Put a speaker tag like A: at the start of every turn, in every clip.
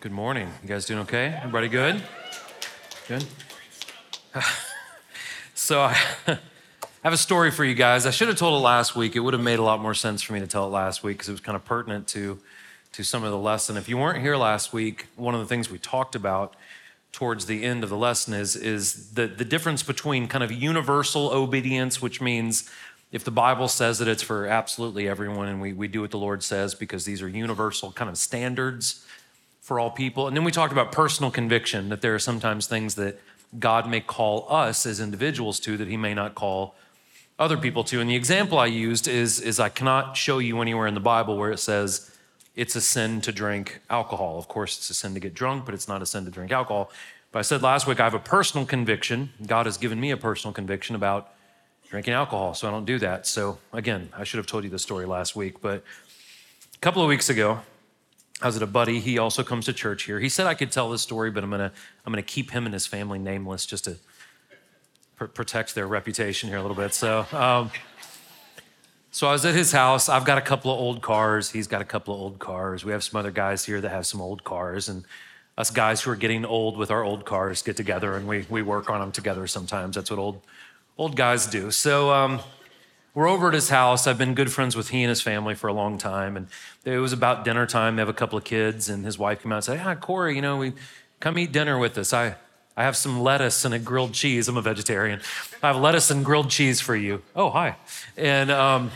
A: Good morning. You guys doing okay? Everybody good? Good? so, I have a story for you guys. I should have told it last week. It would have made a lot more sense for me to tell it last week because it was kind of pertinent to, to some of the lesson. If you weren't here last week, one of the things we talked about towards the end of the lesson is, is the, the difference between kind of universal obedience, which means if the Bible says that it's for absolutely everyone and we, we do what the Lord says because these are universal kind of standards for all people. And then we talked about personal conviction, that there are sometimes things that God may call us as individuals to that he may not call other people to. And the example I used is, is I cannot show you anywhere in the Bible where it says it's a sin to drink alcohol. Of course, it's a sin to get drunk, but it's not a sin to drink alcohol. But I said last week I have a personal conviction. God has given me a personal conviction about drinking alcohol, so I don't do that. So again, I should have told you the story last week, but a couple of weeks ago, I was at a buddy. He also comes to church here. He said I could tell this story, but I'm gonna I'm gonna keep him and his family nameless just to pr- protect their reputation here a little bit. So. Um, so I was at his house. I've got a couple of old cars. He's got a couple of old cars. We have some other guys here that have some old cars, and us guys who are getting old with our old cars get together and we we work on them together. Sometimes that's what old old guys do. So um, we're over at his house. I've been good friends with he and his family for a long time. And it was about dinner time. They have a couple of kids, and his wife came out and said, Hi, Corey, you know, we come eat dinner with us. I, I have some lettuce and a grilled cheese. I'm a vegetarian. I have lettuce and grilled cheese for you. Oh, hi. And, um,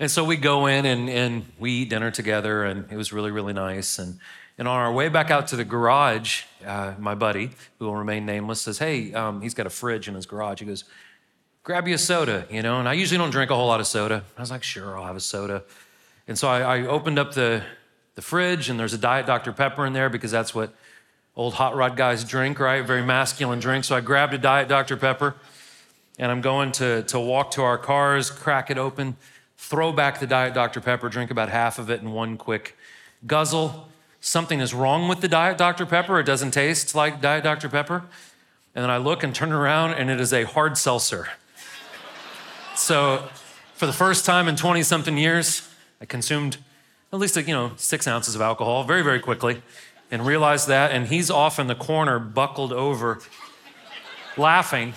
A: and so we go in and, and we eat dinner together, and it was really, really nice. And, and on our way back out to the garage, uh, my buddy, who will remain nameless, says, Hey, um, he's got a fridge in his garage. He goes, grab you a soda, you know? And I usually don't drink a whole lot of soda. I was like, sure, I'll have a soda. And so I, I opened up the, the fridge, and there's a Diet Dr. Pepper in there because that's what old hot rod guys drink, right? Very masculine drink. So I grabbed a Diet Dr. Pepper, and I'm going to, to walk to our cars, crack it open, throw back the Diet Dr. Pepper, drink about half of it in one quick guzzle. Something is wrong with the Diet Dr. Pepper. It doesn't taste like Diet Dr. Pepper. And then I look and turn around, and it is a hard seltzer. So, for the first time in 20 something years, I consumed at least, you know, six ounces of alcohol very, very quickly and realized that. And he's off in the corner, buckled over, laughing.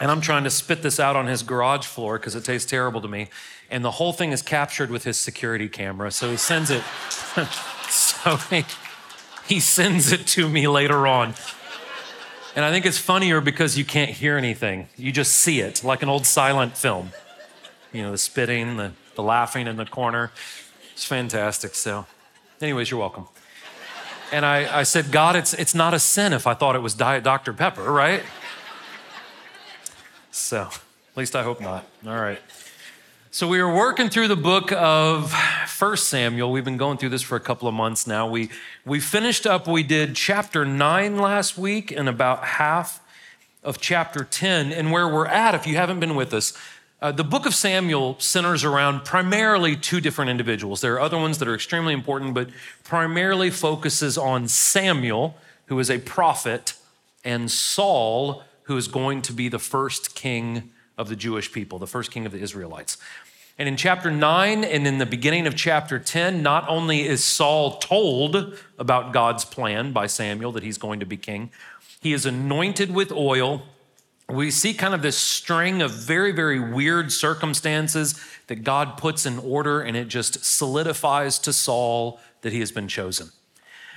A: And I'm trying to spit this out on his garage floor because it tastes terrible to me. And the whole thing is captured with his security camera. So he sends it. so he, he sends it to me later on. And I think it's funnier because you can't hear anything. You just see it, like an old silent film. You know, the spitting, the, the laughing in the corner. It's fantastic. So, anyways, you're welcome. And I, I said, God, it's, it's not a sin if I thought it was Diet Dr. Pepper, right? So, at least I hope not. All right. So we are working through the book of First Samuel. We've been going through this for a couple of months now. We we finished up. We did chapter nine last week and about half of chapter ten. And where we're at, if you haven't been with us, uh, the book of Samuel centers around primarily two different individuals. There are other ones that are extremely important, but primarily focuses on Samuel, who is a prophet, and Saul, who is going to be the first king of the Jewish people, the first king of the Israelites. And in chapter 9 and in the beginning of chapter 10, not only is Saul told about God's plan by Samuel that he's going to be king, he is anointed with oil. We see kind of this string of very, very weird circumstances that God puts in order, and it just solidifies to Saul that he has been chosen.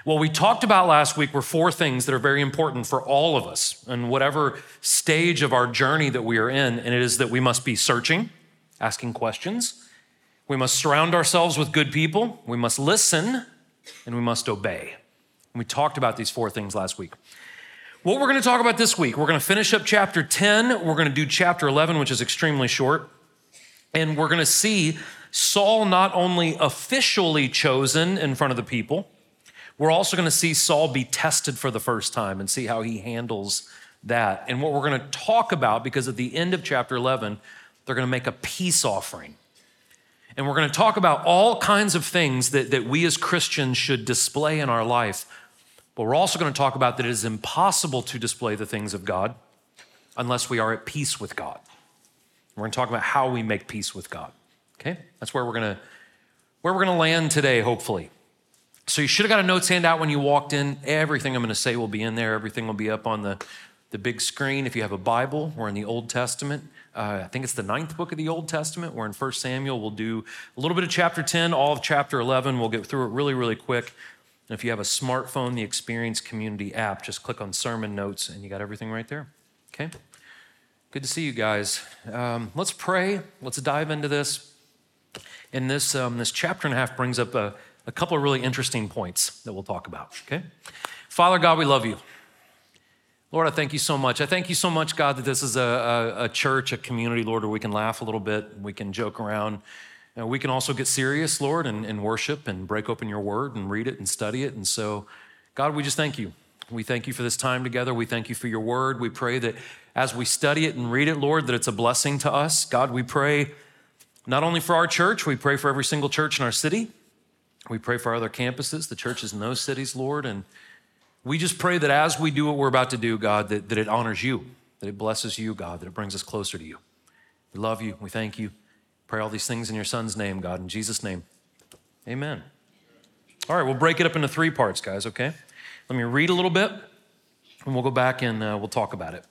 A: What we talked about last week were four things that are very important for all of us in whatever stage of our journey that we are in, and it is that we must be searching asking questions. We must surround ourselves with good people. We must listen and we must obey. And we talked about these four things last week. What we're going to talk about this week, we're going to finish up chapter 10. We're going to do chapter 11, which is extremely short. And we're going to see Saul not only officially chosen in front of the people, we're also going to see Saul be tested for the first time and see how he handles that. And what we're going to talk about, because at the end of chapter 11, they're going to make a peace offering. And we're going to talk about all kinds of things that, that we as Christians should display in our life. But we're also going to talk about that it is impossible to display the things of God unless we are at peace with God. We're going to talk about how we make peace with God. Okay? That's where we're going to where we're going to land today hopefully. So you should have got a notes handout when you walked in. Everything I'm going to say will be in there. Everything will be up on the, the big screen. If you have a Bible, we're in the Old Testament. Uh, I think it's the ninth book of the Old Testament. We're in 1 Samuel. We'll do a little bit of chapter 10, all of chapter 11. We'll get through it really, really quick. And if you have a smartphone, the Experience Community app, just click on sermon notes and you got everything right there. Okay? Good to see you guys. Um, let's pray. Let's dive into this. And this, um, this chapter and a half brings up a, a couple of really interesting points that we'll talk about. Okay? Father God, we love you. Lord, I thank you so much. I thank you so much, God, that this is a, a, a church, a community, Lord, where we can laugh a little bit, we can joke around. And we can also get serious, Lord, and, and worship and break open your word and read it and study it. And so, God, we just thank you. We thank you for this time together. We thank you for your word. We pray that as we study it and read it, Lord, that it's a blessing to us. God, we pray not only for our church, we pray for every single church in our city. We pray for other campuses, the churches in those cities, Lord. And we just pray that as we do what we're about to do, God, that, that it honors you, that it blesses you, God, that it brings us closer to you. We love you. We thank you. Pray all these things in your son's name, God, in Jesus' name. Amen. All right, we'll break it up into three parts, guys, okay? Let me read a little bit, and we'll go back and uh, we'll talk about it.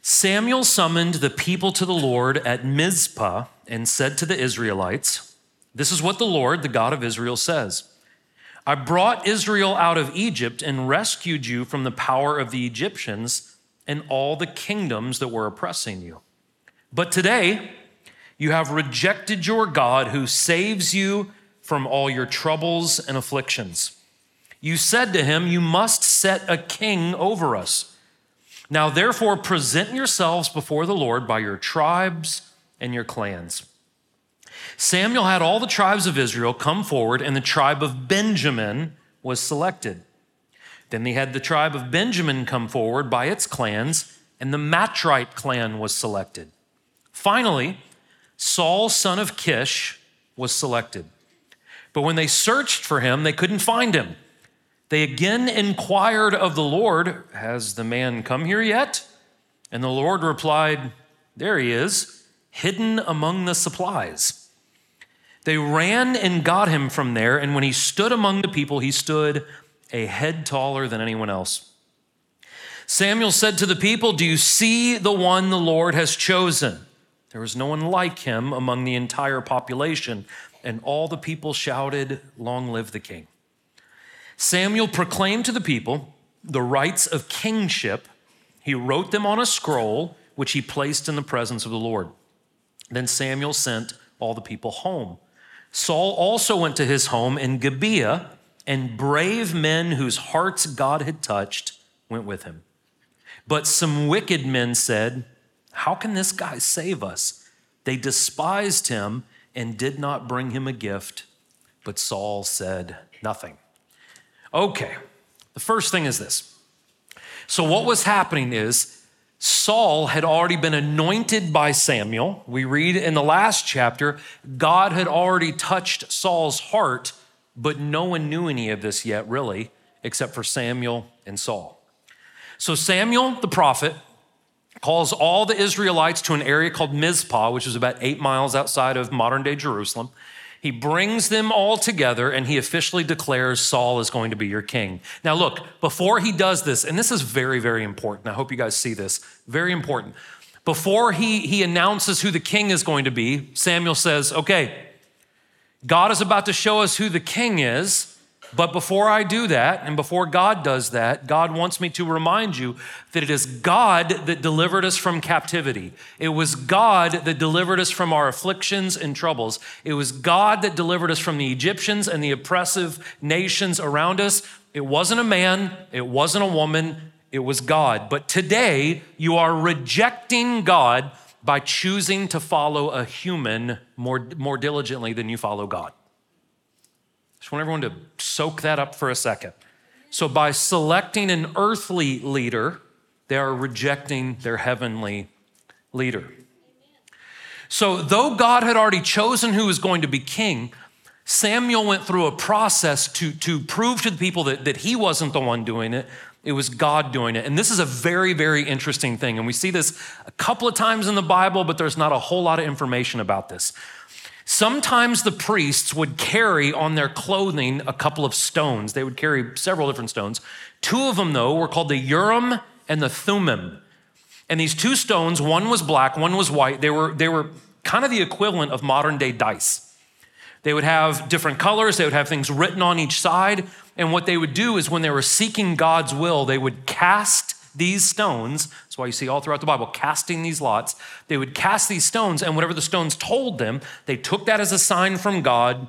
A: Samuel summoned the people to the Lord at Mizpah and said to the Israelites, This is what the Lord, the God of Israel, says I brought Israel out of Egypt and rescued you from the power of the Egyptians and all the kingdoms that were oppressing you. But today, you have rejected your God who saves you from all your troubles and afflictions. You said to him, You must set a king over us. Now, therefore, present yourselves before the Lord by your tribes and your clans. Samuel had all the tribes of Israel come forward, and the tribe of Benjamin was selected. Then they had the tribe of Benjamin come forward by its clans, and the Matrite clan was selected. Finally, Saul, son of Kish, was selected. But when they searched for him, they couldn't find him. They again inquired of the Lord, Has the man come here yet? And the Lord replied, There he is, hidden among the supplies. They ran and got him from there, and when he stood among the people, he stood a head taller than anyone else. Samuel said to the people, Do you see the one the Lord has chosen? There was no one like him among the entire population. And all the people shouted, Long live the king. Samuel proclaimed to the people the rights of kingship. He wrote them on a scroll, which he placed in the presence of the Lord. Then Samuel sent all the people home. Saul also went to his home in Gibeah, and brave men whose hearts God had touched went with him. But some wicked men said, How can this guy save us? They despised him and did not bring him a gift. But Saul said nothing. Okay, the first thing is this. So, what was happening is Saul had already been anointed by Samuel. We read in the last chapter, God had already touched Saul's heart, but no one knew any of this yet, really, except for Samuel and Saul. So, Samuel, the prophet, calls all the Israelites to an area called Mizpah, which is about eight miles outside of modern day Jerusalem. He brings them all together and he officially declares Saul is going to be your king. Now, look, before he does this, and this is very, very important. I hope you guys see this. Very important. Before he, he announces who the king is going to be, Samuel says, Okay, God is about to show us who the king is. But before I do that, and before God does that, God wants me to remind you that it is God that delivered us from captivity. It was God that delivered us from our afflictions and troubles. It was God that delivered us from the Egyptians and the oppressive nations around us. It wasn't a man, it wasn't a woman, it was God. But today, you are rejecting God by choosing to follow a human more, more diligently than you follow God. Just want everyone to soak that up for a second. So, by selecting an earthly leader, they are rejecting their heavenly leader. So, though God had already chosen who was going to be king, Samuel went through a process to, to prove to the people that, that he wasn't the one doing it, it was God doing it. And this is a very, very interesting thing. And we see this a couple of times in the Bible, but there's not a whole lot of information about this. Sometimes the priests would carry on their clothing a couple of stones. They would carry several different stones. Two of them, though, were called the Urim and the Thummim. And these two stones, one was black, one was white. They were, they were kind of the equivalent of modern day dice. They would have different colors, they would have things written on each side. And what they would do is when they were seeking God's will, they would cast these stones. That's why you see all throughout the Bible casting these lots. They would cast these stones, and whatever the stones told them, they took that as a sign from God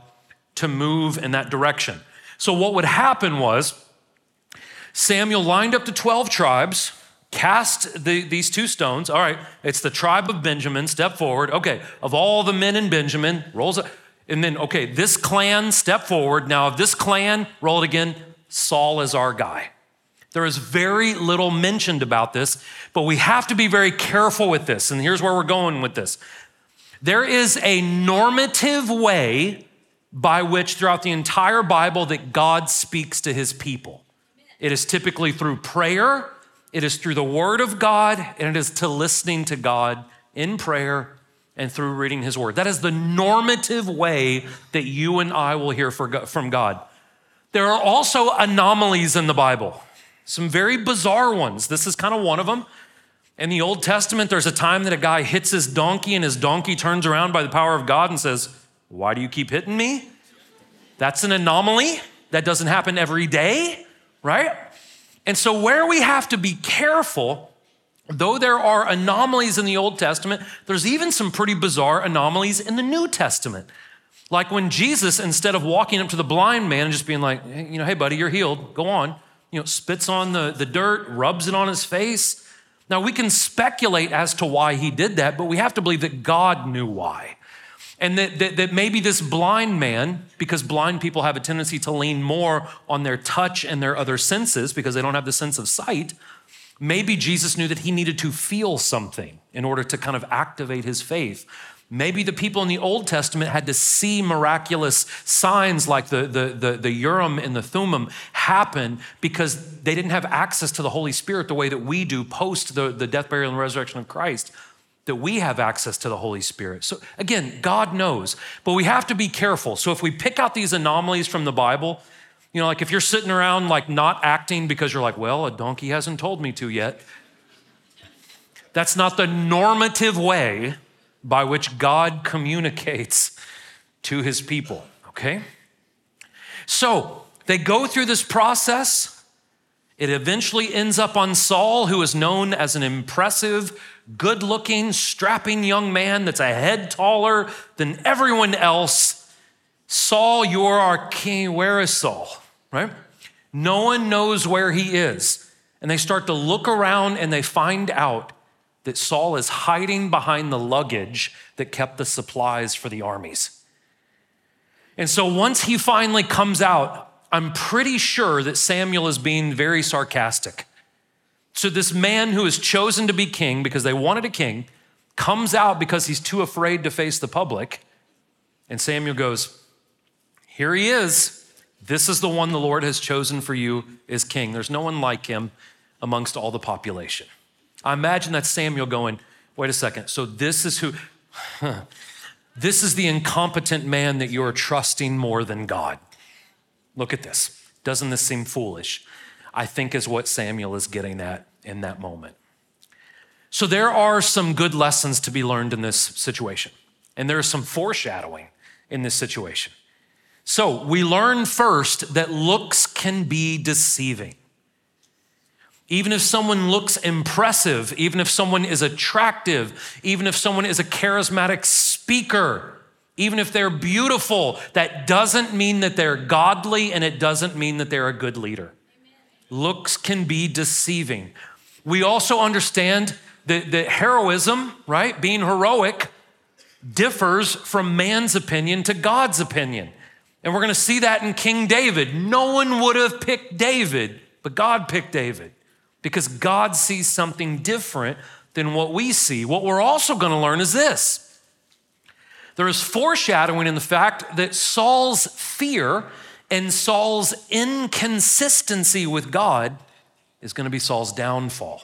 A: to move in that direction. So, what would happen was Samuel lined up the 12 tribes, cast the, these two stones. All right, it's the tribe of Benjamin, step forward. Okay, of all the men in Benjamin, rolls up. And then, okay, this clan, step forward. Now, of this clan, roll it again. Saul is our guy. There is very little mentioned about this, but we have to be very careful with this. And here's where we're going with this there is a normative way by which, throughout the entire Bible, that God speaks to his people. It is typically through prayer, it is through the word of God, and it is to listening to God in prayer and through reading his word. That is the normative way that you and I will hear from God. There are also anomalies in the Bible some very bizarre ones. This is kind of one of them. In the Old Testament, there's a time that a guy hits his donkey and his donkey turns around by the power of God and says, Why do you keep hitting me? That's an anomaly. That doesn't happen every day, right? And so, where we have to be careful, though there are anomalies in the Old Testament, there's even some pretty bizarre anomalies in the New Testament. Like when Jesus, instead of walking up to the blind man and just being like, hey, you know, hey, buddy, you're healed, go on, you know, spits on the, the dirt, rubs it on his face. Now, we can speculate as to why he did that, but we have to believe that God knew why. And that, that, that, maybe this blind man, because blind people have a tendency to lean more on their touch and their other senses because they don't have the sense of sight, maybe Jesus knew that he needed to feel something in order to kind of activate his faith. Maybe the people in the Old Testament had to see miraculous signs like the, the, the, the Urim and the Thummim happen because they didn't have access to the Holy Spirit the way that we do post the, the death, burial, and resurrection of Christ, that we have access to the Holy Spirit. So again, God knows, but we have to be careful. So if we pick out these anomalies from the Bible, you know, like if you're sitting around like not acting because you're like, well, a donkey hasn't told me to yet. That's not the normative way by which God communicates to his people, okay? So they go through this process. It eventually ends up on Saul, who is known as an impressive, good looking, strapping young man that's a head taller than everyone else. Saul, you're our king. Where is Saul? Right? No one knows where he is. And they start to look around and they find out that Saul is hiding behind the luggage that kept the supplies for the armies. And so once he finally comes out, I'm pretty sure that Samuel is being very sarcastic. So this man who is chosen to be king because they wanted a king comes out because he's too afraid to face the public. And Samuel goes, Here he is. This is the one the Lord has chosen for you as king. There's no one like him amongst all the population. I imagine that Samuel going, wait a second, so this is who, huh, this is the incompetent man that you are trusting more than God. Look at this. Doesn't this seem foolish? I think is what Samuel is getting at in that moment. So there are some good lessons to be learned in this situation, and there is some foreshadowing in this situation. So we learn first that looks can be deceiving. Even if someone looks impressive, even if someone is attractive, even if someone is a charismatic speaker, even if they're beautiful, that doesn't mean that they're godly and it doesn't mean that they're a good leader. Amen. Looks can be deceiving. We also understand that, that heroism, right, being heroic, differs from man's opinion to God's opinion. And we're going to see that in King David. No one would have picked David, but God picked David because God sees something different than what we see. What we're also going to learn is this there is foreshadowing in the fact that Saul's fear and Saul's inconsistency with God is going to be Saul's downfall.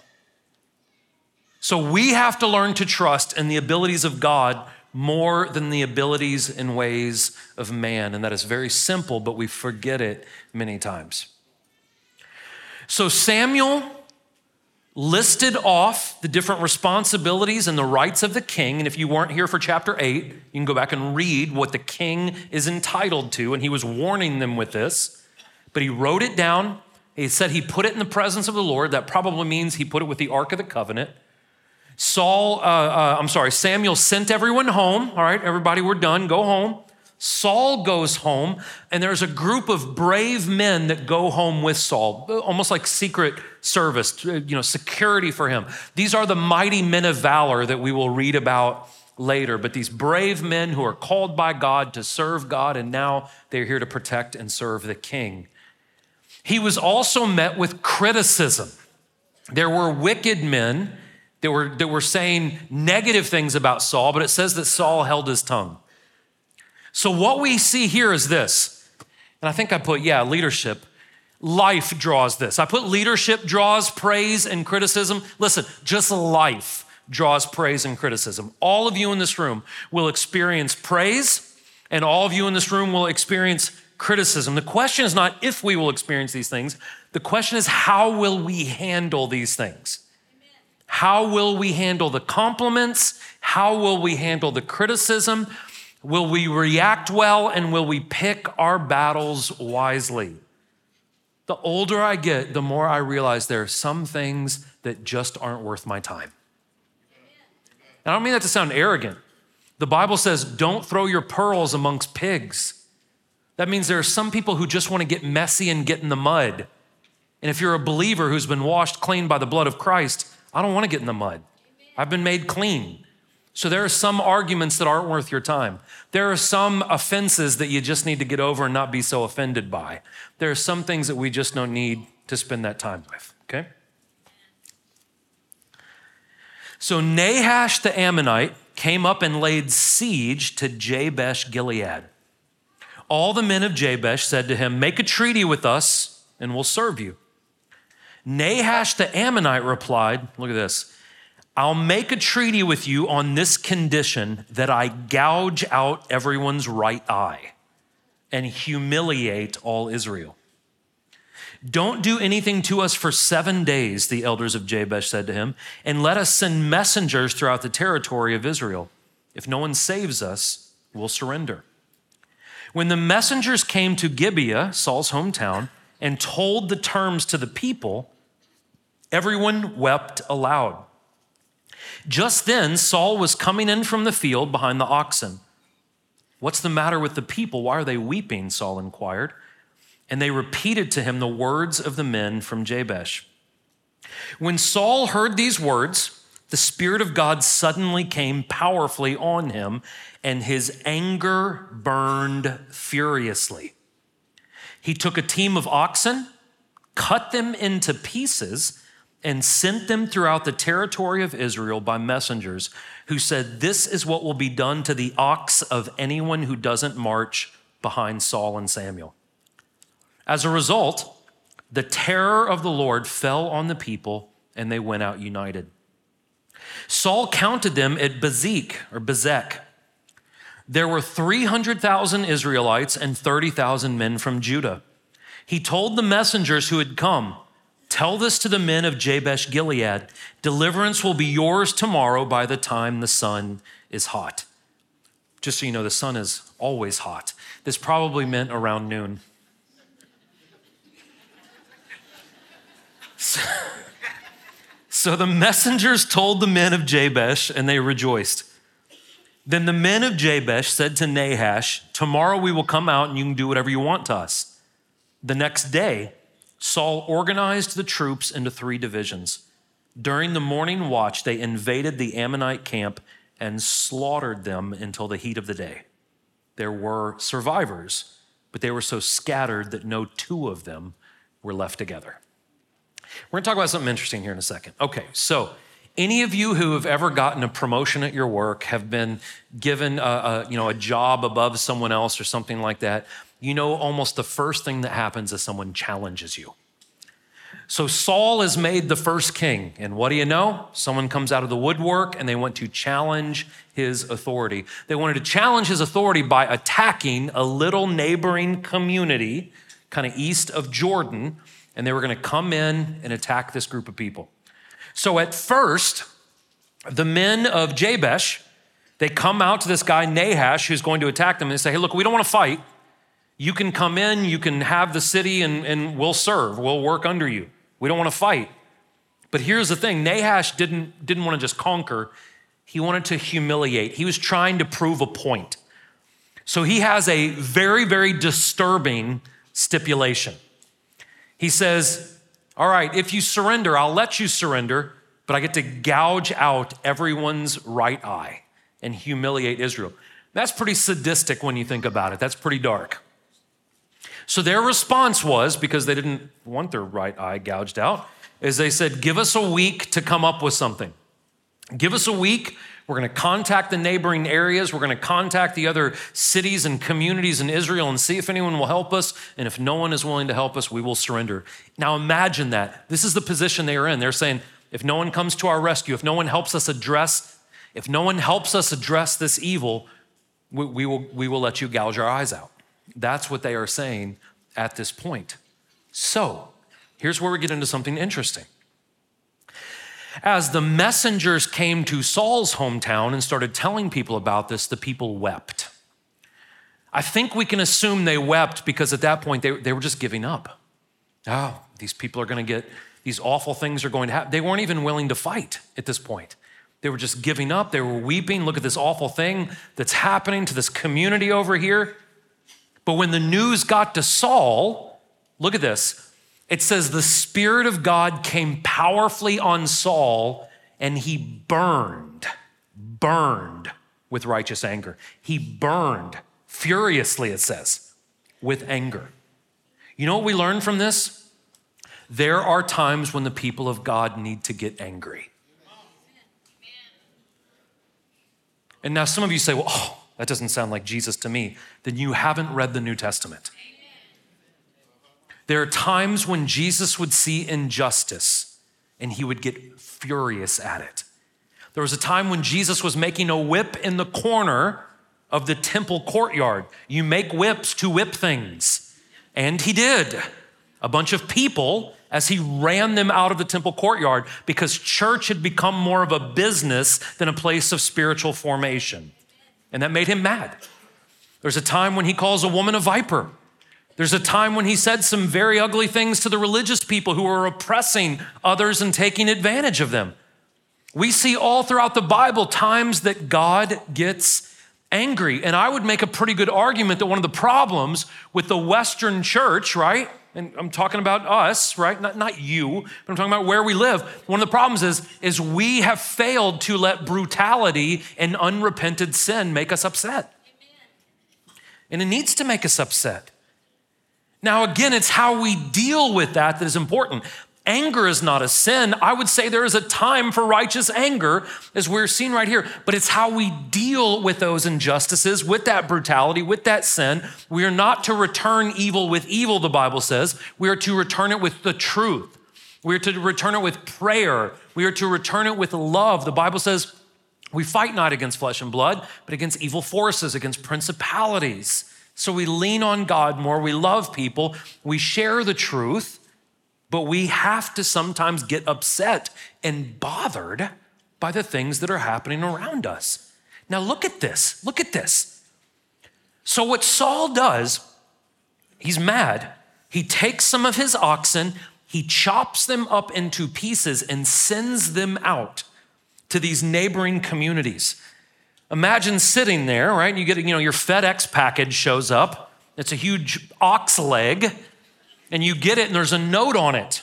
A: So we have to learn to trust in the abilities of God more than the abilities and ways of man. And that is very simple, but we forget it many times. So Samuel listed off the different responsibilities and the rights of the king. And if you weren't here for chapter 8, you can go back and read what the king is entitled to. And he was warning them with this, but he wrote it down. He said he put it in the presence of the Lord. That probably means he put it with the Ark of the Covenant. Saul, uh, uh, I'm sorry, Samuel sent everyone home. All right, everybody, we're done. Go home. Saul goes home, and there's a group of brave men that go home with Saul, almost like secret service, uh, you know, security for him. These are the mighty men of valor that we will read about later, but these brave men who are called by God to serve God, and now they're here to protect and serve the king. He was also met with criticism. There were wicked men that were, that were saying negative things about Saul, but it says that Saul held his tongue. So, what we see here is this, and I think I put, yeah, leadership. Life draws this. I put leadership draws praise and criticism. Listen, just life draws praise and criticism. All of you in this room will experience praise, and all of you in this room will experience criticism. The question is not if we will experience these things, the question is how will we handle these things? How will we handle the compliments? How will we handle the criticism? Will we react well and will we pick our battles wisely? The older I get, the more I realize there are some things that just aren't worth my time. And I don't mean that to sound arrogant. The Bible says, don't throw your pearls amongst pigs. That means there are some people who just want to get messy and get in the mud. And if you're a believer who's been washed clean by the blood of Christ, I don't want to get in the mud. I've been made clean. So there are some arguments that aren't worth your time. There are some offenses that you just need to get over and not be so offended by. There are some things that we just don't need to spend that time with, okay? So Nahash the Ammonite came up and laid siege to Jabesh Gilead. All the men of Jabesh said to him, Make a treaty with us, and we'll serve you. Nahash the Ammonite replied, Look at this. I'll make a treaty with you on this condition that I gouge out everyone's right eye and humiliate all Israel. Don't do anything to us for seven days, the elders of Jabesh said to him, and let us send messengers throughout the territory of Israel. If no one saves us, we'll surrender. When the messengers came to Gibeah, Saul's hometown, and told the terms to the people, everyone wept aloud. Just then, Saul was coming in from the field behind the oxen. What's the matter with the people? Why are they weeping? Saul inquired. And they repeated to him the words of the men from Jabesh. When Saul heard these words, the Spirit of God suddenly came powerfully on him, and his anger burned furiously. He took a team of oxen, cut them into pieces, and sent them throughout the territory of Israel by messengers who said, This is what will be done to the ox of anyone who doesn't march behind Saul and Samuel. As a result, the terror of the Lord fell on the people and they went out united. Saul counted them at Bezek or Bezek there were 300,000 Israelites and 30,000 men from Judah. He told the messengers who had come, Tell this to the men of Jabesh Gilead deliverance will be yours tomorrow by the time the sun is hot. Just so you know, the sun is always hot. This probably meant around noon. So, so the messengers told the men of Jabesh, and they rejoiced. Then the men of Jabesh said to Nahash, Tomorrow we will come out and you can do whatever you want to us. The next day, Saul organized the troops into three divisions. During the morning watch, they invaded the Ammonite camp and slaughtered them until the heat of the day. There were survivors, but they were so scattered that no two of them were left together. We're going to talk about something interesting here in a second. Okay, so any of you who have ever gotten a promotion at your work, have been given a, a, you know, a job above someone else or something like that, you know almost the first thing that happens is someone challenges you. So Saul is made the first king. And what do you know? Someone comes out of the woodwork and they want to challenge his authority. They wanted to challenge his authority by attacking a little neighboring community, kind of east of Jordan, and they were going to come in and attack this group of people. So at first, the men of Jabesh, they come out to this guy, Nahash, who's going to attack them, and they say, Hey, look, we don't want to fight. You can come in, you can have the city, and, and we'll serve, we'll work under you. We don't want to fight. But here's the thing Nahash didn't, didn't want to just conquer, he wanted to humiliate. He was trying to prove a point. So he has a very, very disturbing stipulation. He says, All right, if you surrender, I'll let you surrender, but I get to gouge out everyone's right eye and humiliate Israel. That's pretty sadistic when you think about it. That's pretty dark. So their response was, because they didn't want their right eye gouged out, is they said, Give us a week to come up with something. Give us a week. We're going to contact the neighboring areas. We're going to contact the other cities and communities in Israel and see if anyone will help us. And if no one is willing to help us, we will surrender. Now imagine that. This is the position they are in. They're saying, if no one comes to our rescue, if no one helps us address, if no one helps us address this evil, we, we will, we will let you gouge our eyes out. That's what they are saying at this point. So, here's where we get into something interesting. As the messengers came to Saul's hometown and started telling people about this, the people wept. I think we can assume they wept because at that point they, they were just giving up. Oh, these people are going to get, these awful things are going to happen. They weren't even willing to fight at this point. They were just giving up. They were weeping. Look at this awful thing that's happening to this community over here. But when the news got to Saul, look at this. It says, The Spirit of God came powerfully on Saul, and he burned, burned with righteous anger. He burned furiously, it says, with anger. You know what we learn from this? There are times when the people of God need to get angry. And now some of you say, well, oh, that doesn't sound like Jesus to me, then you haven't read the New Testament. There are times when Jesus would see injustice and he would get furious at it. There was a time when Jesus was making a whip in the corner of the temple courtyard. You make whips to whip things. And he did. A bunch of people, as he ran them out of the temple courtyard, because church had become more of a business than a place of spiritual formation and that made him mad. There's a time when he calls a woman a viper. There's a time when he said some very ugly things to the religious people who were oppressing others and taking advantage of them. We see all throughout the Bible times that God gets angry. And I would make a pretty good argument that one of the problems with the Western church, right? And I'm talking about us, right? Not, not you, but I'm talking about where we live. One of the problems is, is we have failed to let brutality and unrepented sin make us upset. And it needs to make us upset. Now, again, it's how we deal with that that is important. Anger is not a sin. I would say there is a time for righteous anger, as we're seeing right here, but it's how we deal with those injustices, with that brutality, with that sin. We are not to return evil with evil, the Bible says. We are to return it with the truth. We are to return it with prayer. We are to return it with love. The Bible says we fight not against flesh and blood, but against evil forces, against principalities. So we lean on God more. We love people. We share the truth but we have to sometimes get upset and bothered by the things that are happening around us. Now, look at this. Look at this. So, what Saul does, he's mad. He takes some of his oxen, he chops them up into pieces and sends them out to these neighboring communities. Imagine sitting there, right? You get, you know, your FedEx package shows up. It's a huge ox leg and you get it and there's a note on it.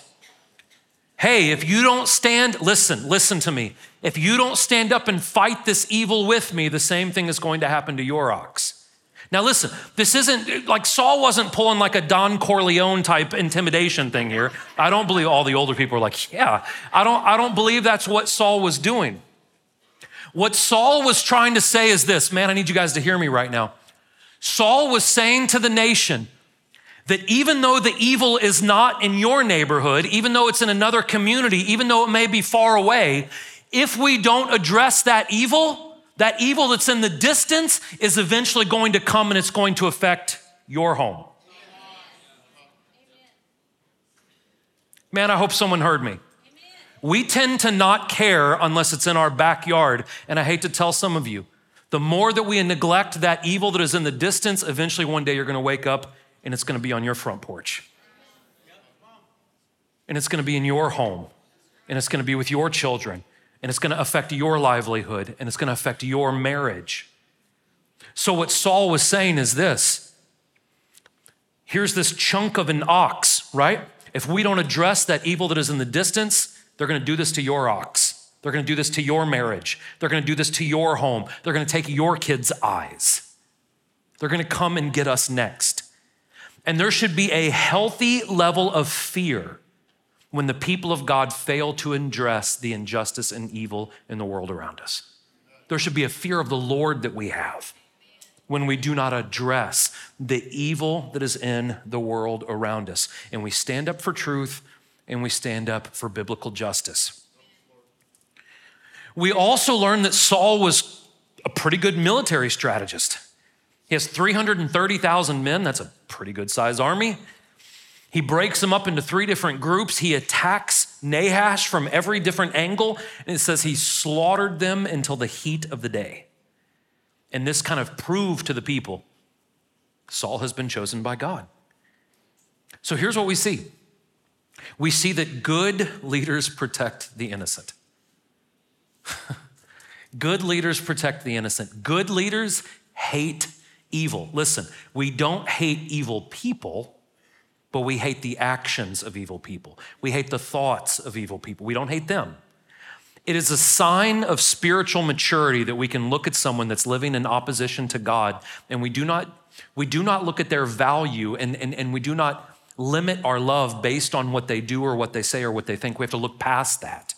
A: Hey, if you don't stand, listen, listen to me. If you don't stand up and fight this evil with me, the same thing is going to happen to your ox. Now, listen, this isn't like Saul wasn't pulling like a Don Corleone type intimidation thing here. I don't believe all the older people are like, yeah, I don't, I don't believe that's what Saul was doing. What Saul was trying to say is this man, I need you guys to hear me right now. Saul was saying to the nation, that even though the evil is not in your neighborhood, even though it's in another community, even though it may be far away, if we don't address that evil, that evil that's in the distance is eventually going to come and it's going to affect your home. Man, I hope someone heard me. We tend to not care unless it's in our backyard. And I hate to tell some of you, the more that we neglect that evil that is in the distance, eventually one day you're going to wake up and it's going to be on your front porch. And it's going to be in your home. And it's going to be with your children. And it's going to affect your livelihood. And it's going to affect your marriage. So, what Saul was saying is this here's this chunk of an ox, right? If we don't address that evil that is in the distance, they're going to do this to your ox. They're going to do this to your marriage. They're going to do this to your home. They're going to take your kids' eyes. They're going to come and get us next. And there should be a healthy level of fear when the people of God fail to address the injustice and evil in the world around us. There should be a fear of the Lord that we have when we do not address the evil that is in the world around us. And we stand up for truth and we stand up for biblical justice. We also learn that Saul was a pretty good military strategist. He has 330,000 men, that's a pretty good sized army. He breaks them up into three different groups. He attacks Nahash from every different angle, and it says he slaughtered them until the heat of the day. And this kind of proved to the people Saul has been chosen by God. So here's what we see we see that good leaders protect the innocent. good leaders protect the innocent. Good leaders hate evil. Listen, we don't hate evil people, but we hate the actions of evil people. We hate the thoughts of evil people. We don't hate them. It is a sign of spiritual maturity that we can look at someone that's living in opposition to God and we do not, we do not look at their value and, and, and we do not limit our love based on what they do or what they say or what they think. We have to look past that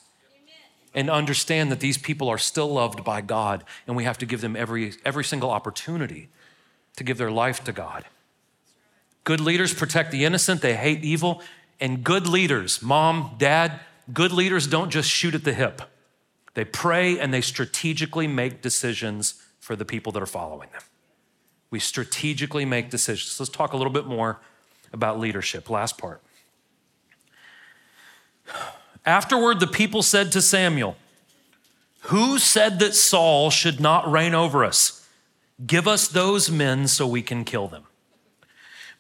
A: and understand that these people are still loved by God and we have to give them every, every single opportunity to give their life to God. Good leaders protect the innocent, they hate evil. And good leaders, mom, dad, good leaders don't just shoot at the hip. They pray and they strategically make decisions for the people that are following them. We strategically make decisions. Let's talk a little bit more about leadership. Last part. Afterward, the people said to Samuel, Who said that Saul should not reign over us? Give us those men so we can kill them.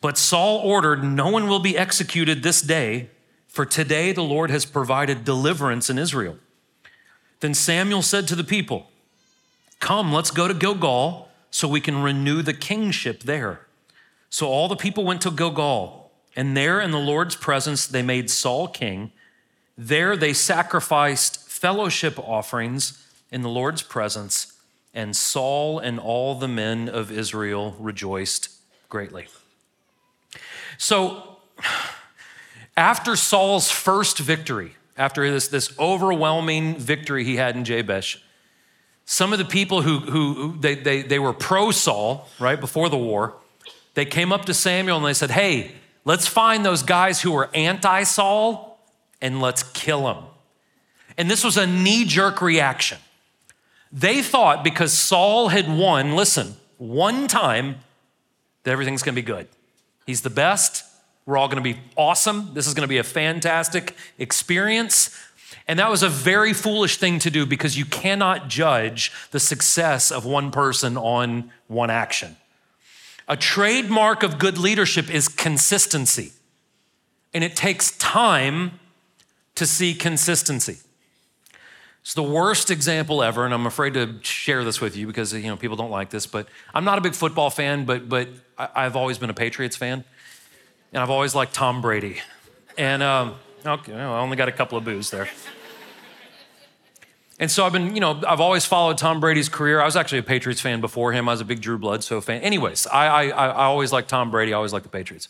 A: But Saul ordered, No one will be executed this day, for today the Lord has provided deliverance in Israel. Then Samuel said to the people, Come, let's go to Gilgal so we can renew the kingship there. So all the people went to Gilgal, and there in the Lord's presence they made Saul king. There they sacrificed fellowship offerings in the Lord's presence, and Saul and all the men of Israel rejoiced greatly. So, after Saul's first victory, after this, this overwhelming victory he had in Jabesh, some of the people who, who, they, they, they were pro Saul, right, before the war, they came up to Samuel and they said, Hey, let's find those guys who were anti Saul and let's kill them. And this was a knee jerk reaction. They thought because Saul had won, listen, one time, that everything's gonna be good. He's the best, we're all to be awesome. This is to be a fantastic experience. And that was a very foolish thing to do because you cannot judge the success of one person on one action. A trademark of good leadership is consistency, and it takes time to see consistency. It's the worst example ever, and I'm afraid to share this with you because you know people don't like this. But I'm not a big football fan, but but I've always been a Patriots fan and I've always liked Tom Brady. And um, okay, well, I only got a couple of boos there. And so I've been, you know, I've always followed Tom Brady's career. I was actually a Patriots fan before him. I was a big Drew Bledsoe fan. Anyways, I, I, I always liked Tom Brady. I always liked the Patriots.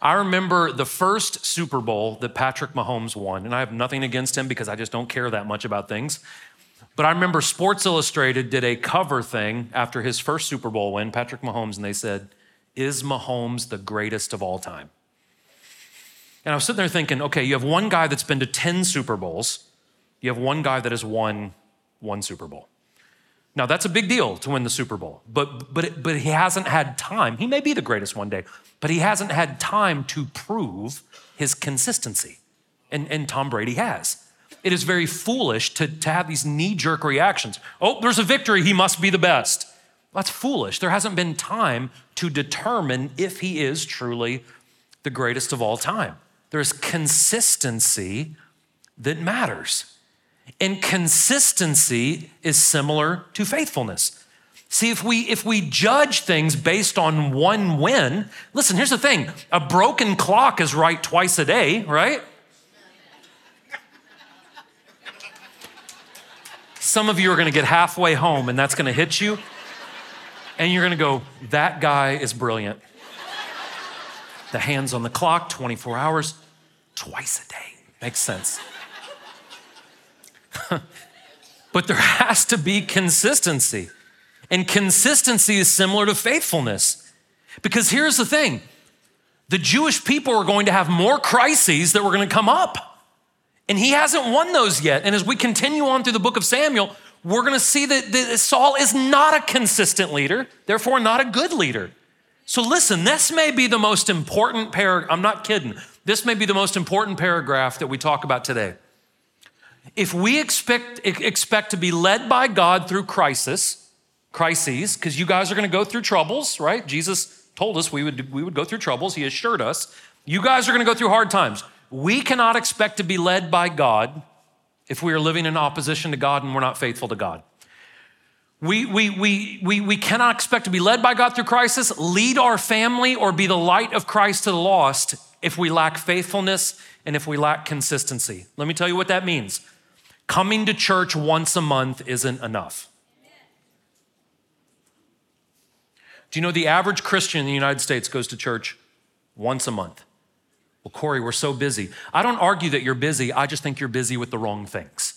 A: I remember the first Super Bowl that Patrick Mahomes won, and I have nothing against him because I just don't care that much about things. But I remember Sports Illustrated did a cover thing after his first Super Bowl win, Patrick Mahomes, and they said, Is Mahomes the greatest of all time? And I was sitting there thinking, okay, you have one guy that's been to 10 Super Bowls, you have one guy that has won one Super Bowl. Now, that's a big deal to win the Super Bowl, but, but, but he hasn't had time. He may be the greatest one day, but he hasn't had time to prove his consistency. And, and Tom Brady has. It is very foolish to, to have these knee jerk reactions. Oh, there's a victory. He must be the best. That's foolish. There hasn't been time to determine if he is truly the greatest of all time. There's consistency that matters. And consistency is similar to faithfulness. See, if we if we judge things based on one win, listen, here's the thing. A broken clock is right twice a day, right? Some of you are to get halfway home and that's to hit you. And you're to go, that guy is brilliant. The hands on the clock, 24 hours, twice a day. Makes sense. but there has to be consistency. And consistency is similar to faithfulness. Because here's the thing the Jewish people are going to have more crises that were going to come up. And he hasn't won those yet. And as we continue on through the book of Samuel, we're going to see that, that Saul is not a consistent leader, therefore, not a good leader. So listen, this may be the most important paragraph. I'm not kidding. This may be the most important paragraph that we talk about today. If we expect, expect to be led by God through crisis, crises, because you guys are going to go through troubles, right? Jesus told us we would, we would go through troubles. He assured us. You guys are going to go through hard times. We cannot expect to be led by God if we are living in opposition to God and we're not faithful to God. We, we, we, we, we cannot expect to be led by God through crisis, lead our family, or be the light of Christ to the lost if we lack faithfulness and if we lack consistency. Let me tell you what that means. Coming to church once a month isn't enough. Do you know the average Christian in the United States goes to church once a month? Well, Corey, we're so busy. I don't argue that you're busy, I just think you're busy with the wrong things.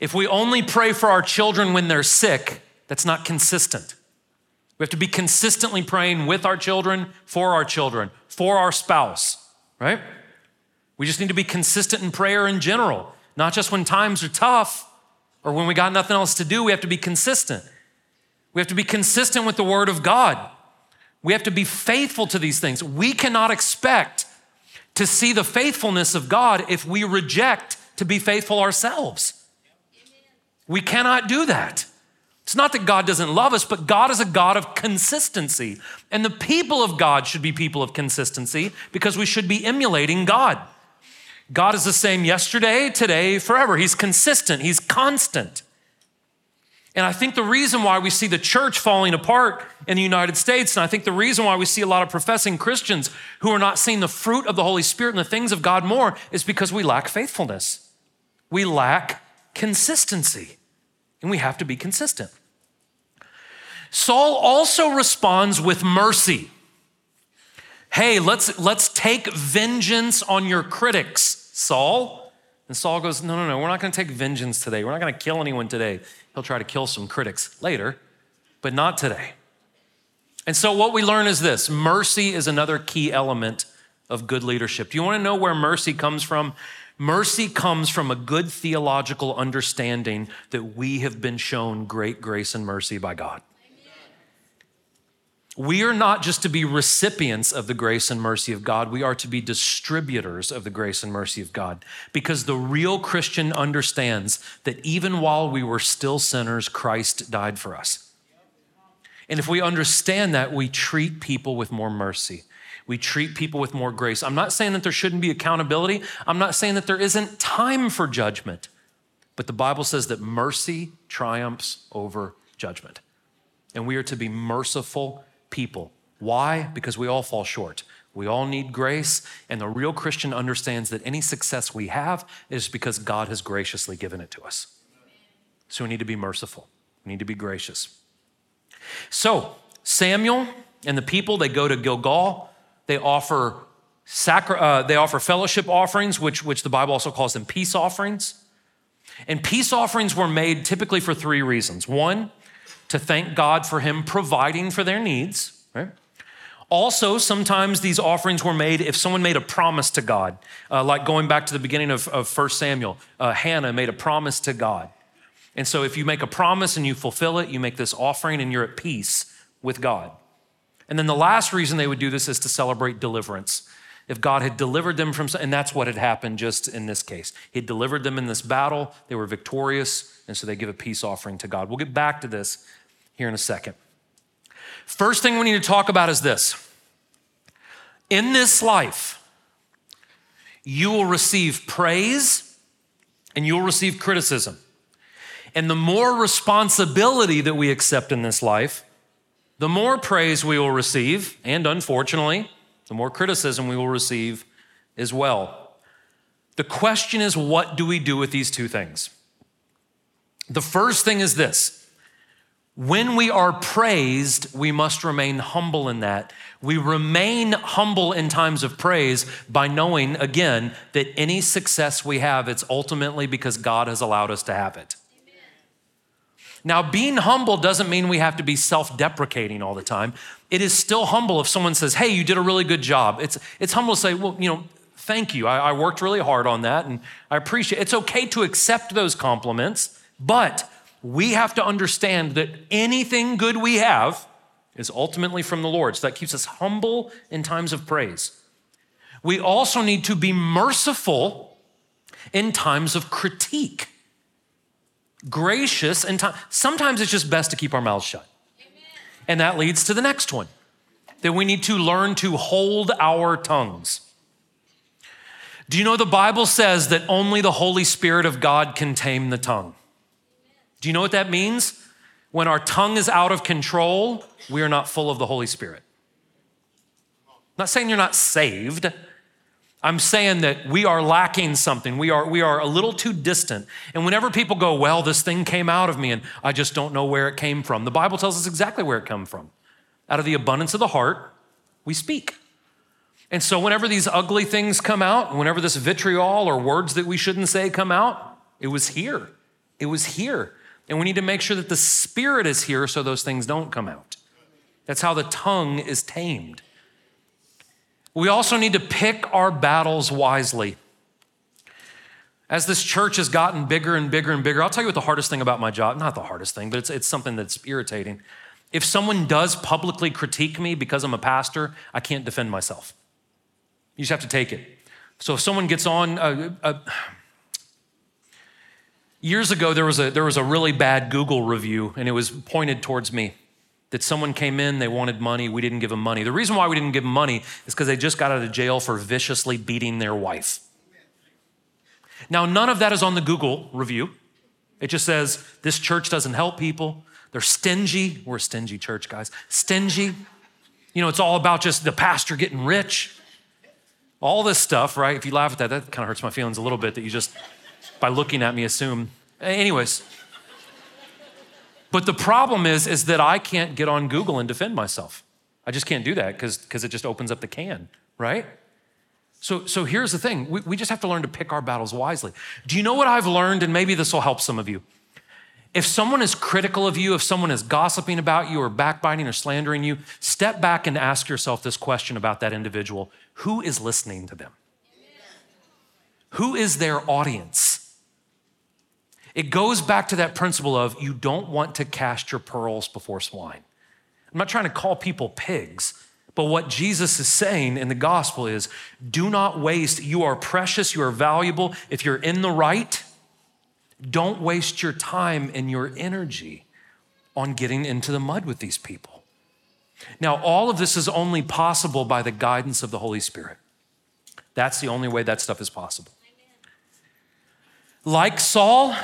A: If we only pray for our children when they're sick, that's not consistent. We have to be consistently praying with our children, for our children, for our spouse, right? We just need to be consistent in prayer in general, not just when times are tough or when we got nothing else to do. We have to be consistent. We have to be consistent with the Word of God. We have to be faithful to these things. We cannot expect to see the faithfulness of God if we reject to be faithful ourselves. We cannot do that. It's not that God doesn't love us, but God is a God of consistency. And the people of God should be people of consistency because we should be emulating God. God is the same yesterday, today, forever. He's consistent, He's constant. And I think the reason why we see the church falling apart in the United States, and I think the reason why we see a lot of professing Christians who are not seeing the fruit of the Holy Spirit and the things of God more, is because we lack faithfulness. We lack consistency, and we have to be consistent. Saul also responds with mercy hey, let's, let's take vengeance on your critics, Saul. And Saul goes, no, no, no, we're not going to take vengeance today. We're not going to kill anyone today. He'll try to kill some critics later, but not today. And so what we learn is this mercy is another key element of good leadership. Do you want to know where mercy comes from? Mercy comes from a good theological understanding that we have been shown great grace and mercy by God. We are not just to be recipients of the grace and mercy of God, we are to be distributors of the grace and mercy of God. Because the real Christian understands that even while we were still sinners, Christ died for us. And if we understand that, we treat people with more mercy. We treat people with more grace. I'm not saying that there shouldn't be accountability. I'm not saying that there isn't time for judgment. But the Bible says that mercy triumphs over judgment. And we are to be merciful people. Why? Because we all fall short. We all need grace, and the real Christian understands that any success we have is because God has graciously given it to us. So we need to be merciful, we need to be gracious. So, Samuel and the people, they go to Gilgal, they offer sacri- uh, they offer fellowship offerings, which, which the Bible also calls them peace offerings. And peace offerings were made typically for three reasons. One, to thank God for Him providing for their needs, right? Also, sometimes these offerings were made if someone made a promise to God, uh, like going back to the beginning of, of 1 Samuel, uh, Hannah made a promise to God. And so, if you make a promise and you fulfill it, you make this offering and you're at peace with God. And then the last reason they would do this is to celebrate deliverance. If God had delivered them from, and that's what had happened just in this case. He delivered them in this battle, they were victorious, and so they give a peace offering to God. We'll get back to this here in a second. First thing we need to talk about is this in this life, you will receive praise and you'll receive criticism. And the more responsibility that we accept in this life, the more praise we will receive, and unfortunately, the more criticism we will receive as well. The question is, what do we do with these two things? The first thing is this when we are praised, we must remain humble in that. We remain humble in times of praise by knowing, again, that any success we have, it's ultimately because God has allowed us to have it. Now, being humble doesn't mean we have to be self deprecating all the time. It is still humble if someone says, Hey, you did a really good job. It's, it's humble to say, Well, you know, thank you. I, I worked really hard on that and I appreciate it. It's okay to accept those compliments, but we have to understand that anything good we have is ultimately from the Lord. So that keeps us humble in times of praise. We also need to be merciful in times of critique gracious, in time. sometimes it's just best to keep our mouths shut. Amen. And that leads to the next one that we need to learn to hold our tongues. Do you know the Bible says that only the Holy Spirit of God can tame the tongue? Do you know what that means? When our tongue is out of control, we are not full of the Holy Spirit. I'm not saying you're not saved. I'm saying that we are lacking something. We are, we are a little too distant. And whenever people go, well, this thing came out of me and I just don't know where it came from, the Bible tells us exactly where it came from. Out of the abundance of the heart, we speak. And so whenever these ugly things come out, whenever this vitriol or words that we shouldn't say come out, it was here. It was here. And we need to make sure that the Spirit is here so those things don't come out. That's how the tongue is tamed. We also need to pick our battles wisely. As this church has gotten bigger and bigger and bigger, I'll tell you what the hardest thing about my job, not the hardest thing, but it's, it's something that's irritating. If someone does publicly critique me because I'm a pastor, I can't defend myself. You just have to take it. So if someone gets on, uh, uh, years ago there was a there was a really bad Google review, and it was pointed towards me that someone came in, they wanted money, we didn't give them money. The reason why we didn't give them money is because they just got out of jail for viciously beating their wife. Now, none of that is on the Google review. It just says, this church doesn't help people. They're stingy. We're a stingy church, guys. Stingy. You know, it's all about just the pastor getting rich. All this stuff, right? If you laugh at that, that kind of hurts my feelings a little bit that you just, by looking at me, assume. Anyways, but the problem is, is that I can't get on Google and defend myself. I just can't do that because it just opens up the can, right? So, so here's the thing we, we just have to learn to pick our battles wisely. Do you know what I've learned? And maybe this will help some of you. If someone is critical of you, if someone is gossiping about you or backbiting or slandering you, step back and ask yourself this question about that individual Who is listening to them? Who is their audience? It goes back to that principle of you don't want to cast your pearls before swine. I'm not trying to call people pigs, but what Jesus is saying in the gospel is do not waste. You are precious, you are valuable. If you're in the right, don't waste your time and your energy on getting into the mud with these people. Now, all of this is only possible by the guidance of the Holy Spirit. That's the only way that stuff is possible. Like Saul,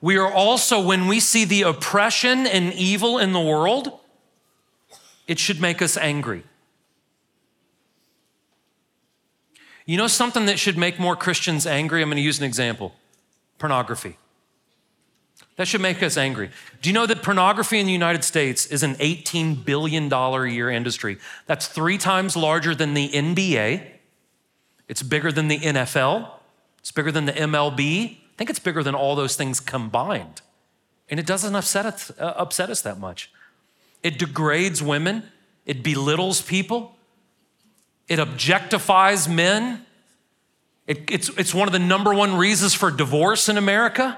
A: we are also, when we see the oppression and evil in the world, it should make us angry. You know something that should make more Christians angry? I'm going to use an example pornography. That should make us angry. Do you know that pornography in the United States is an $18 billion a year industry? That's three times larger than the NBA. It's bigger than the NFL. It's bigger than the MLB think it's bigger than all those things combined. And it doesn't upset us, uh, upset us that much. It degrades women, it belittles people, it objectifies men. It, it's, it's one of the number one reasons for divorce in America.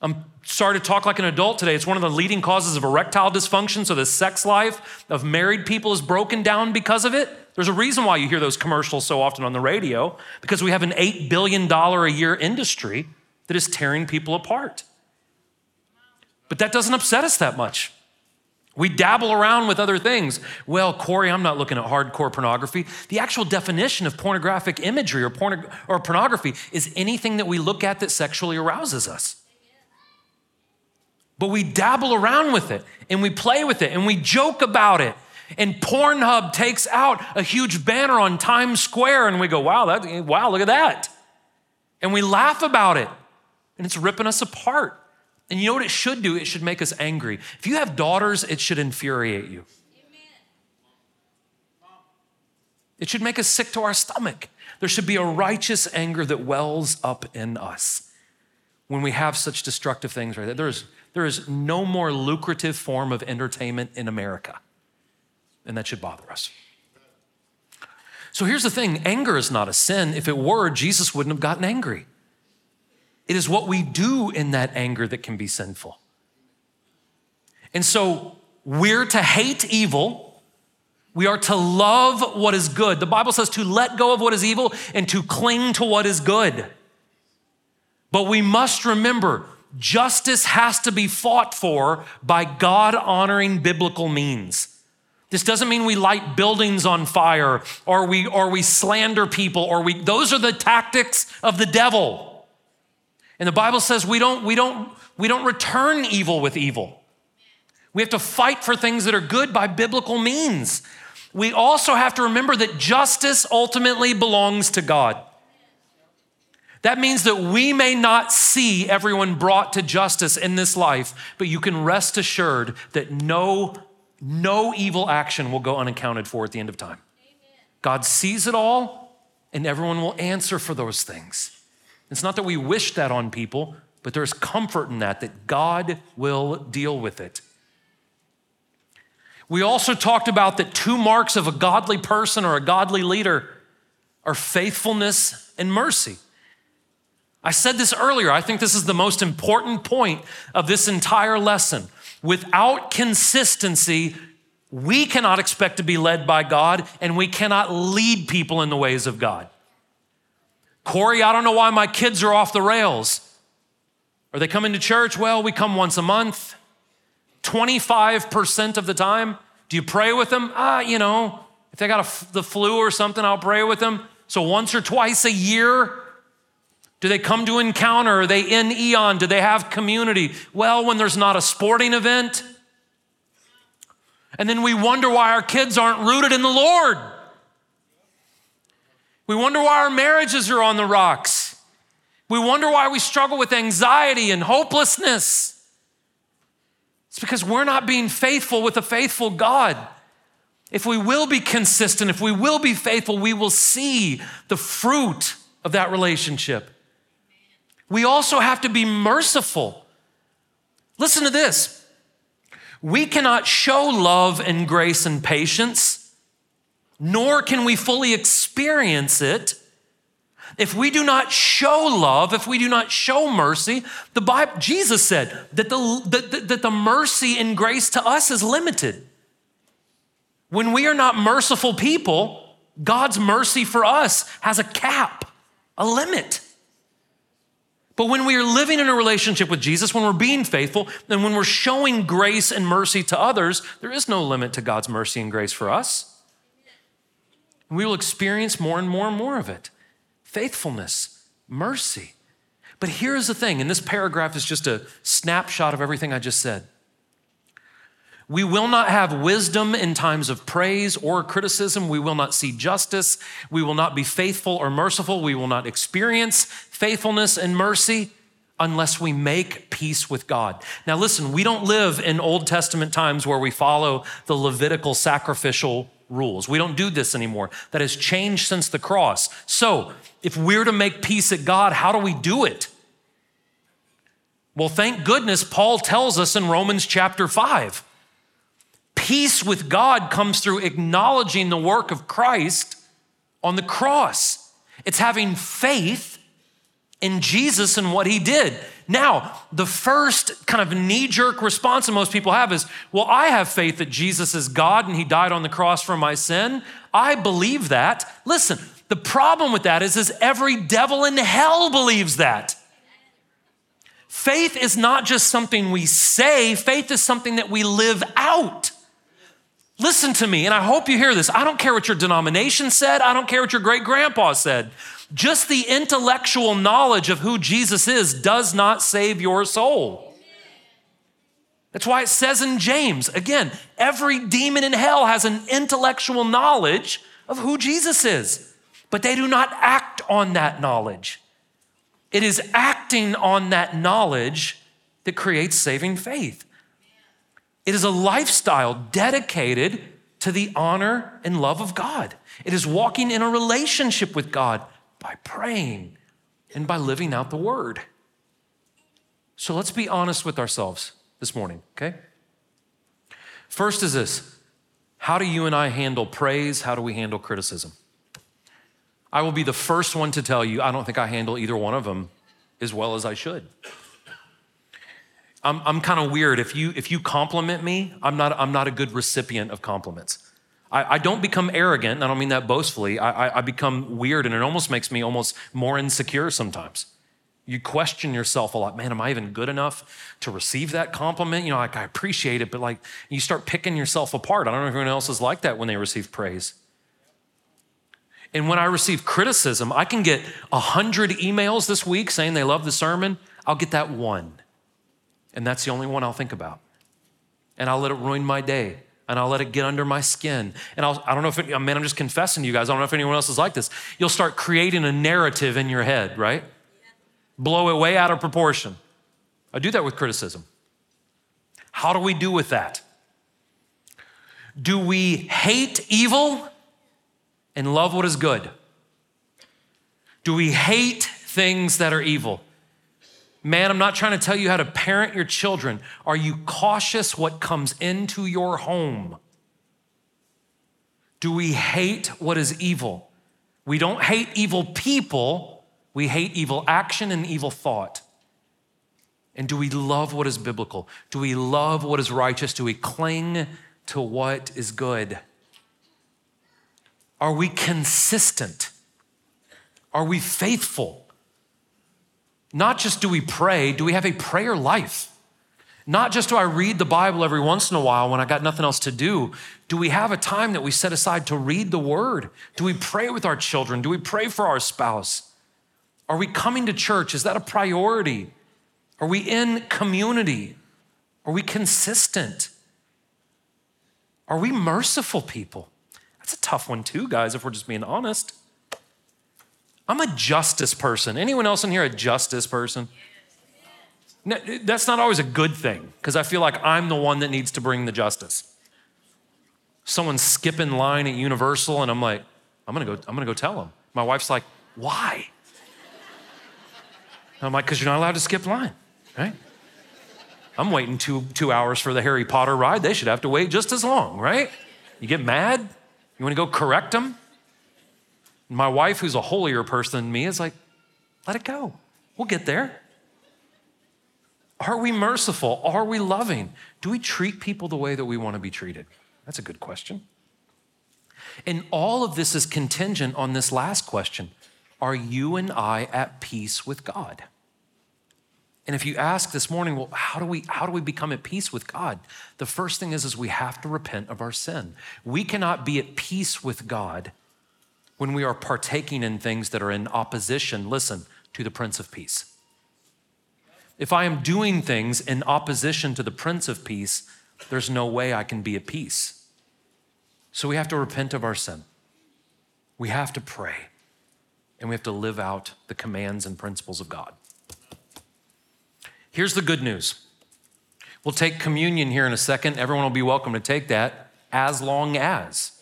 A: I'm sorry to talk like an adult today. It's one of the leading causes of erectile dysfunction. So the sex life of married people is broken down because of it. There's a reason why you hear those commercials so often on the radio, because we have an $8 billion a year industry that is tearing people apart. But that doesn't upset us that much. We dabble around with other things. Well, Corey, I'm not looking at hardcore pornography. The actual definition of pornographic imagery or, porno- or pornography is anything that we look at that sexually arouses us. But we dabble around with it and we play with it and we joke about it. And Pornhub takes out a huge banner on Times Square and we go, wow, that, wow, look at that. And we laugh about it and it's ripping us apart. And you know what it should do? It should make us angry. If you have daughters, it should infuriate you. It should make us sick to our stomach. There should be a righteous anger that wells up in us when we have such destructive things right there. There is, there is no more lucrative form of entertainment in America, and that should bother us. So here's the thing anger is not a sin. If it were, Jesus wouldn't have gotten angry. It is what we do in that anger that can be sinful. And so we're to hate evil. We are to love what is good. The Bible says to let go of what is evil and to cling to what is good. But we must remember justice has to be fought for by God honoring biblical means. This doesn't mean we light buildings on fire or we, or we slander people or we, those are the tactics of the devil. And the Bible says we don't, we don't, we don't return evil with evil. We have to fight for things that are good by biblical means. We also have to remember that justice ultimately belongs to God. That means that we may not see everyone brought to justice in this life, but you can rest assured that no, no evil action will go unaccounted for at the end of time. God sees it all, and everyone will answer for those things. It's not that we wish that on people, but there's comfort in that, that God will deal with it. We also talked about that two marks of a godly person or a godly leader are faithfulness and mercy. I said this earlier. I think this is the most important point of this entire lesson. Without consistency, we cannot expect to be led by God, and we cannot lead people in the ways of God. Corey, I don't know why my kids are off the rails. Are they coming to church? Well, we come once a month. 25% of the time. Do you pray with them? Ah, you know, if they got the flu or something, I'll pray with them. So once or twice a year. Do they come to encounter? Are they in Eon? Do they have community? Well, when there's not a sporting event. And then we wonder why our kids aren't rooted in the Lord. We wonder why our marriages are on the rocks. We wonder why we struggle with anxiety and hopelessness. It's because we're not being faithful with a faithful God. If we will be consistent, if we will be faithful, we will see the fruit of that relationship. We also have to be merciful. Listen to this. We cannot show love and grace and patience nor can we fully experience it if we do not show love, if we do not show mercy, the Bible, Jesus said that the, that, that the mercy and grace to us is limited. When we are not merciful people, God's mercy for us has a cap, a limit. But when we are living in a relationship with Jesus, when we're being faithful, and when we're showing grace and mercy to others, there is no limit to God's mercy and grace for us. We will experience more and more and more of it faithfulness, mercy. But here's the thing, and this paragraph is just a snapshot of everything I just said. We will not have wisdom in times of praise or criticism. We will not see justice. We will not be faithful or merciful. We will not experience faithfulness and mercy unless we make peace with God. Now, listen, we don't live in Old Testament times where we follow the Levitical sacrificial rules. We don't do this anymore. That has changed since the cross. So, if we're to make peace at God, how do we do it? Well, thank goodness Paul tells us in Romans chapter 5. Peace with God comes through acknowledging the work of Christ on the cross. It's having faith in Jesus and what he did. Now, the first kind of knee jerk response that most people have is, well, I have faith that Jesus is God and he died on the cross for my sin. I believe that. Listen, the problem with that is, is every devil in hell believes that. Faith is not just something we say, faith is something that we live out. Listen to me, and I hope you hear this. I don't care what your denomination said, I don't care what your great grandpa said. Just the intellectual knowledge of who Jesus is does not save your soul. That's why it says in James, again, every demon in hell has an intellectual knowledge of who Jesus is, but they do not act on that knowledge. It is acting on that knowledge that creates saving faith. It is a lifestyle dedicated to the honor and love of God. It is walking in a relationship with God by praying and by living out the word. So let's be honest with ourselves this morning, okay? First is this How do you and I handle praise? How do we handle criticism? I will be the first one to tell you, I don't think I handle either one of them as well as I should. I'm, I'm kind of weird. If you, if you compliment me, I'm not, I'm not a good recipient of compliments. I, I don't become arrogant, I don't mean that boastfully. I, I, I become weird, and it almost makes me almost more insecure sometimes. You question yourself a lot. Man, am I even good enough to receive that compliment? You know, like I appreciate it, but like you start picking yourself apart. I don't know if anyone else is like that when they receive praise. And when I receive criticism, I can get a hundred emails this week saying they love the sermon. I'll get that one. And that's the only one I'll think about. And I'll let it ruin my day. And I'll let it get under my skin. And I'll, I don't know if, it, I mean, I'm just confessing to you guys. I don't know if anyone else is like this. You'll start creating a narrative in your head, right? Blow it way out of proportion. I do that with criticism. How do we do with that? Do we hate evil and love what is good? Do we hate things that are evil? Man, I'm not trying to tell you how to parent your children. Are you cautious what comes into your home? Do we hate what is evil? We don't hate evil people, we hate evil action and evil thought. And do we love what is biblical? Do we love what is righteous? Do we cling to what is good? Are we consistent? Are we faithful? Not just do we pray, do we have a prayer life? Not just do I read the Bible every once in a while when I got nothing else to do. Do we have a time that we set aside to read the Word? Do we pray with our children? Do we pray for our spouse? Are we coming to church? Is that a priority? Are we in community? Are we consistent? Are we merciful people? That's a tough one, too, guys, if we're just being honest. I'm a justice person. Anyone else in here a justice person? that's not always a good thing because I feel like I'm the one that needs to bring the justice. Someone's skipping line at Universal, and I'm like, I'm gonna go, I'm gonna go tell them. My wife's like, why? I'm like, because you're not allowed to skip line, right? I'm waiting two, two hours for the Harry Potter ride. They should have to wait just as long, right? You get mad? You wanna go correct them? My wife, who's a holier person than me, is like, let it go. We'll get there. Are we merciful? Are we loving? Do we treat people the way that we want to be treated? That's a good question. And all of this is contingent on this last question Are you and I at peace with God? And if you ask this morning, well, how do we how do we become at peace with God? The first thing is is we have to repent of our sin. We cannot be at peace with God when we are partaking in things that are in opposition, listen, to the Prince of Peace. If I am doing things in opposition to the Prince of Peace, there's no way I can be at peace. So we have to repent of our sin. We have to pray. And we have to live out the commands and principles of God. Here's the good news we'll take communion here in a second. Everyone will be welcome to take that as long as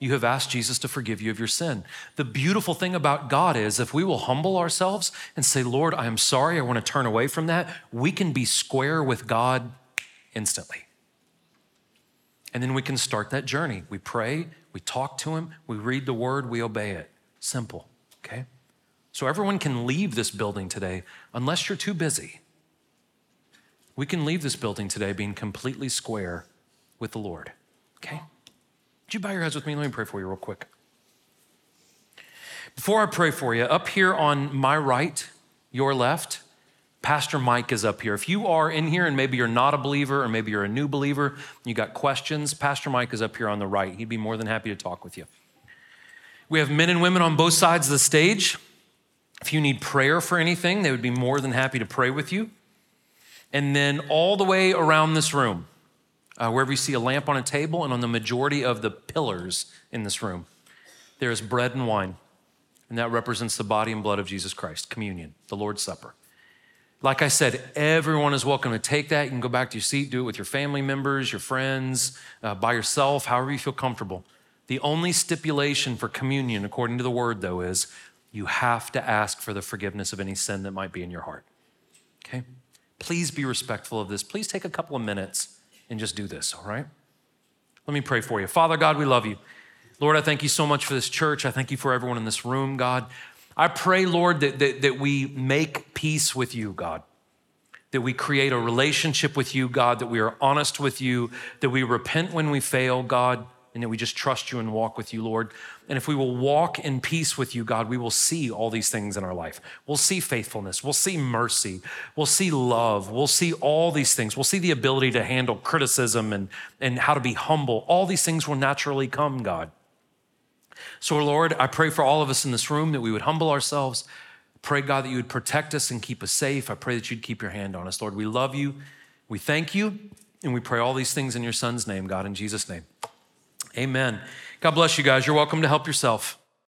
A: You have asked Jesus to forgive you of your sin. The beautiful thing about God is if we will humble ourselves and say, Lord, I am sorry, I want to turn away from that, we can be square with God instantly. And then we can start that journey. We pray, we talk to Him, we read the Word, we obey it. Simple, okay? So everyone can leave this building today unless you're too busy. We can leave this building today being completely square with the Lord, okay? Would you bow your heads with me? Let me pray for you real quick. Before I pray for you, up here on my right, your left, Pastor Mike is up here. If you are in here and maybe you're not a believer or maybe you're a new believer, you got questions, Pastor Mike is up here on the right. He'd be more than happy to talk with you. We have men and women on both sides of the stage. If you need prayer for anything, they would be more than happy to pray with you. And then all the way around this room, uh, wherever you see a lamp on a table and on the majority of the pillars in this room, there is bread and wine. And that represents the body and blood of Jesus Christ, communion, the Lord's Supper. Like I said, everyone is welcome to take that. You can go back to your seat, do it with your family members, your friends, uh, by yourself, however you feel comfortable. The only stipulation for communion, according to the word, though, is you have to ask for the forgiveness of any sin that might be in your heart. Okay? Please be respectful of this. Please take a couple of minutes and just do this, all right? Let me pray for you. Father God, we love you. Lord, I thank you so much for this church. I thank you for everyone in this room, God. I pray, Lord, that, that, that we make peace with you, God. That we create a relationship with you, God, that we are honest with you, that we repent when we fail, God and that we just trust you and walk with you, Lord. And if we will walk in peace with you, God, we will see all these things in our life. We'll see faithfulness, we'll see mercy, we'll see love, we'll see all these things. We'll see the ability to handle criticism and, and how to be humble. All these things will naturally come, God. So, Lord, I pray for all of us in this room that we would humble ourselves. Pray, God, that you would protect us and keep us safe. I pray that you'd keep your hand on us. Lord, we love you. We thank you. And we pray all these things in your son's name, God, in Jesus' name. Amen. God bless you guys. You're welcome to help yourself.